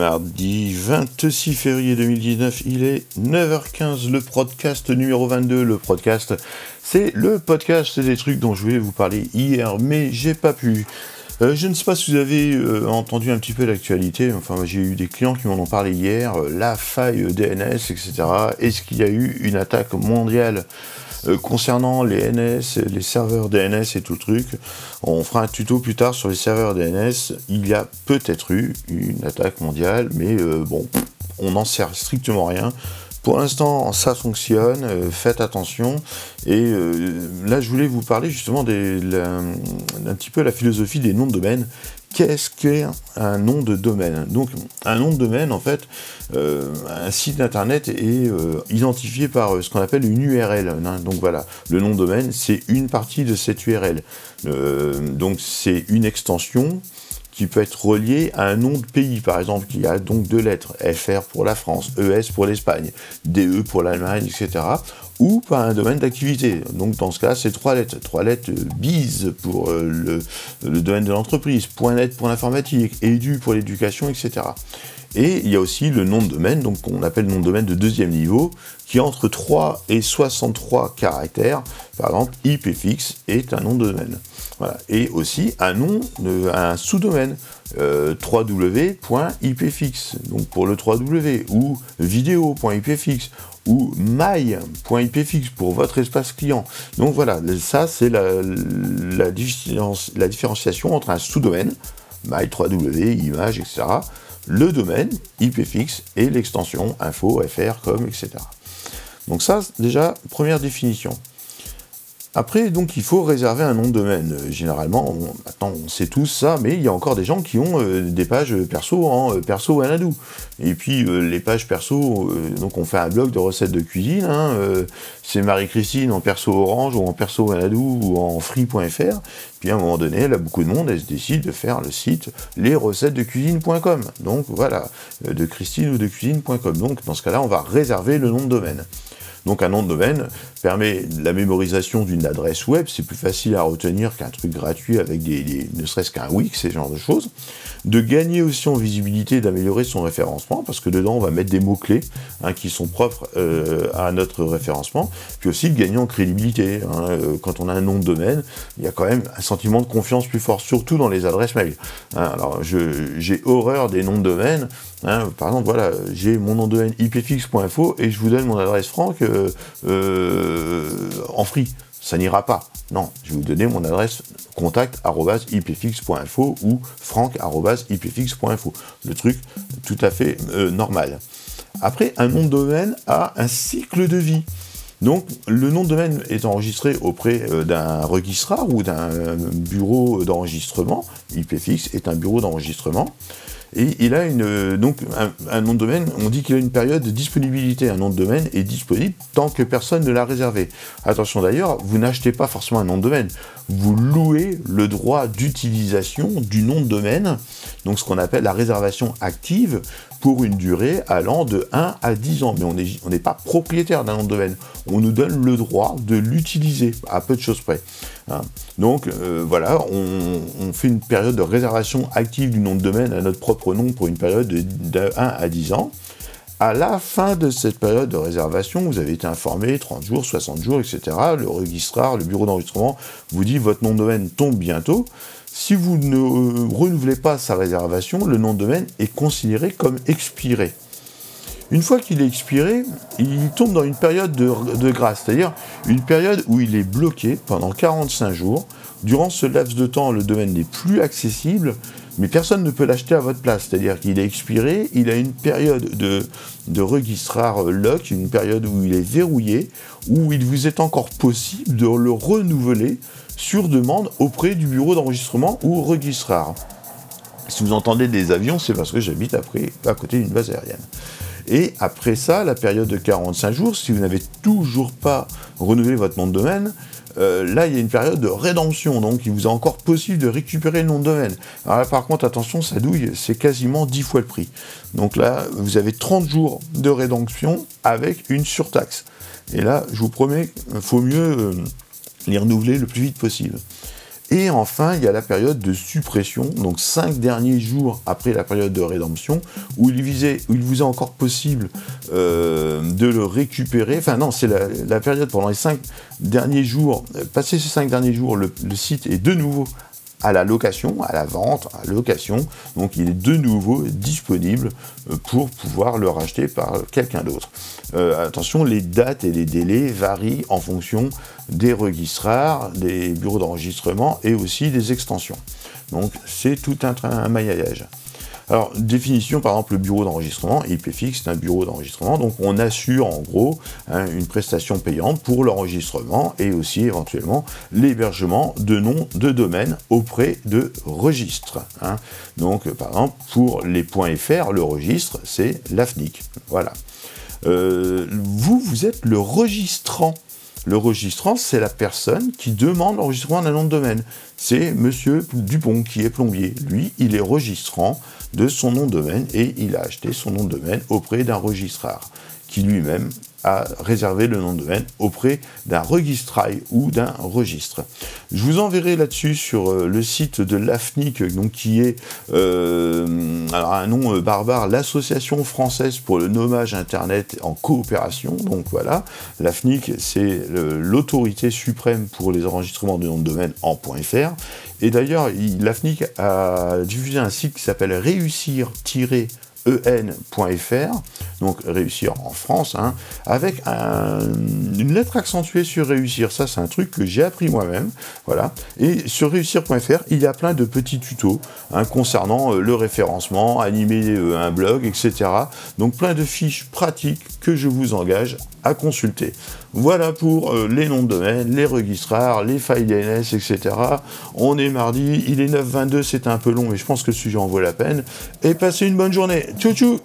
mardi 26 février 2019, il est 9h15, le podcast numéro 22. Le podcast, c'est le podcast des trucs dont je voulais vous parler hier, mais j'ai pas pu. Euh, je ne sais pas si vous avez euh, entendu un petit peu l'actualité, enfin j'ai eu des clients qui m'en ont parlé hier, euh, la faille DNS, etc. Est-ce qu'il y a eu une attaque mondiale? Euh, concernant les NS, les serveurs DNS et tout truc, on fera un tuto plus tard sur les serveurs DNS. Il y a peut-être eu une attaque mondiale, mais euh, bon, on n'en sert strictement rien. Pour l'instant, ça fonctionne, euh, faites attention. Et là, je voulais vous parler justement d'un petit peu la philosophie des noms de domaine qu'est-ce qu'un nom de domaine Donc, un nom de domaine, en fait, euh, un site internet est euh, identifié par euh, ce qu'on appelle une URL. Hein. donc voilà, le nom de domaine, c'est une partie de cette URL. donc c'est une extension qui peut être reliée à un nom de pays, par exemple, qui a donc deux lettres, FR pour la France, ES pour l'Espagne, DE pour l'Allemagne, etc ou par un domaine d'activité. Donc dans ce cas, c'est trois lettres. Trois lettres BIS pour euh, le, domaine de l'entreprise, .net pour l'informatique, EDU pour l'éducation, etc. Et il y a aussi le nom de domaine, donc qu'on appelle nom de domaine de deuxième niveau, qui entre 3 et 63 caractères. Par exemple, IPFix est un nom de domaine. Et aussi un nom, un sous-domaine, euh, www.ipfix, donc pour le 3W, ou vidéo.ipfix, ou my.ipfix pour votre espace client. Donc voilà, ça c'est la, la, différenciation entre un sous-domaine, my 3W, image, etc., le domaine, ipfix, et l'extension info, fr, com, etc. Donc ça, déjà, première définition. Après, donc, il faut réserver un nom de domaine. Euh, généralement, on, maintenant, on sait tous ça, mais il y a encore des gens qui ont euh, des pages perso en euh, perso Anadou. Et puis, les pages perso, donc on fait un blog de recettes de cuisine, hein, c'est Marie-Christine en perso Orange ou en perso Anadou ou en free.fr. Puis à un moment donné, là, beaucoup de monde, elle se décide de faire le site lesrecettesdecuisine.com. Donc voilà, de Christine ou de cuisine.com. Donc dans ce cas-là, on va réserver le nom de domaine. Donc un nom de domaine permet la mémorisation d'une adresse web, c'est plus facile à retenir qu'un truc gratuit avec des, ne serait-ce qu'un Wix, ce genre de choses. De gagner aussi en visibilité, d'améliorer son référencement, parce que dedans on va mettre des mots-clés hein, qui sont propres euh, à notre référencement, puis aussi de gagner en crédibilité. Hein. Euh, quand on a un nom de domaine, il y a quand même un sentiment de confiance plus fort, surtout dans les adresses mail. Hein. alors j'ai horreur des noms de domaine. par exemple, voilà, j'ai mon nom de domaine ipfix.info et je vous donne mon adresse franc euh, en free. Ça n'ira pas. Non, je vais vous donner mon adresse contact.ipfix.info ou franck.ipfix.info. Le truc tout à fait euh, normal. Après, un nom de domaine a un cycle de vie. Donc, le nom de domaine est enregistré auprès euh, d'un registrar ou d'un bureau d'enregistrement. IPFix est un bureau d'enregistrement. Et il a une, euh, donc un, nom de domaine, on dit qu'il a une période de disponibilité. Un nom de domaine est disponible tant que personne ne l'a réservé. Attention d'ailleurs, vous n'achetez pas forcément un nom de domaine, vous louez le droit d'utilisation du nom de domaine, donc ce qu'on appelle la réservation active, pour une durée allant de 1 à 10 ans. Mais on n'est pas propriétaire d'un nom de domaine. On nous donne le droit de l'utiliser, à peu de choses près. Hein. Donc euh, voilà, on, fait une période de réservation active du nom de domaine à notre propre nom pour une période de, 1 à 10 ans. À la fin de cette période de réservation, vous avez été informé, 30 jours, 60 jours, etc. Le registrar, le bureau d'enregistrement vous dit votre nom de domaine tombe bientôt. Si vous ne euh, renouvelez pas sa réservation, le nom de domaine est considéré comme expiré. Une fois qu'il est expiré, il tombe dans une période de, grâce, c'est-à-dire une période où il est bloqué pendant 45 jours. Durant ce laps de temps, le domaine n'est plus accessible, mais personne ne peut l'acheter à votre place. C'est-à-dire qu'il est expiré, il a une période de, de registrar lock, une période où il est verrouillé, où il vous est encore possible de le renouveler sur demande auprès du bureau d'enregistrement ou registrar. Si vous entendez des avions, c'est parce que j'habite à côté d'une base aérienne. Et après ça, la période de 45 jours, si vous n'avez toujours pas renouvelé votre nom de domaine, euh, là, il y a une période de rédemption, donc il vous est encore possible de récupérer le nom de domaine. Alors là, par contre, attention, ça douille, c'est quasiment 10 fois le prix. Donc là, vous avez 30 jours de rédemption avec une surtaxe. Et là, je vous promets, il faut mieux... Euh, les renouveler le plus vite possible. Et enfin, il y a la période de suppression, donc cinq derniers jours après la période de rédemption, où il, vous est encore possible euh, de le récupérer. Enfin non, c'est la, période pendant les cinq derniers jours. Passé ces cinq derniers jours, le, site est de nouveau à la location, à la vente, à location. Donc il est de nouveau disponible euh, pour pouvoir le racheter par quelqu'un d'autre. Euh, attention, les dates et les délais varient en fonction des registrars, des bureaux d'enregistrement et aussi des extensions. Donc c'est tout un maillage. Alors, définition, par exemple, le bureau d'enregistrement, IPFix, c'est un bureau d'enregistrement, donc on assure en gros hein, une prestation payante pour l'enregistrement et aussi éventuellement l'hébergement de noms de domaine auprès de registres. Hein. Donc, par exemple, pour les .fr, le registre, c'est l'AFNIC. Voilà. Euh, vous, vous êtes le registrant. Le registrant, c'est la personne qui demande l'enregistrement d'un nom de domaine. C'est Monsieur Dupont qui est plombier. Lui, il est registrant de son nom de domaine et il a acheté son nom de domaine auprès d'un registraire qui lui-même à réserver le nom de domaine auprès d'un registrail ou d'un registre. Je vous enverrai là-dessus sur euh, le site de l'AFNIC, donc qui est euh, un nom euh, barbare, l'Association française pour le nommage Internet en coopération. Donc voilà, l'AFNIC, c'est l'autorité suprême pour les enregistrements de noms de domaine en .fr. Et d'ailleurs, l'AFNIC a diffusé un site qui s'appelle réussir en.fr, donc réussir en France, hein, avec une lettre accentuée sur réussir. Ça, c'est un truc que j'ai appris moi-même. Voilà. Et sur réussir.fr, il y a plein de petits tutos hein, concernant euh, le référencement, animer euh, un blog, etc. Donc plein de fiches pratiques que je vous engage à consulter. Voilà pour euh, les noms de domaine, les registrars, les failles DNS, etc. On est mardi, il est 9h22, c'est un peu long, mais je pense que le sujet en vaut la peine. Et passez une bonne journée. 就就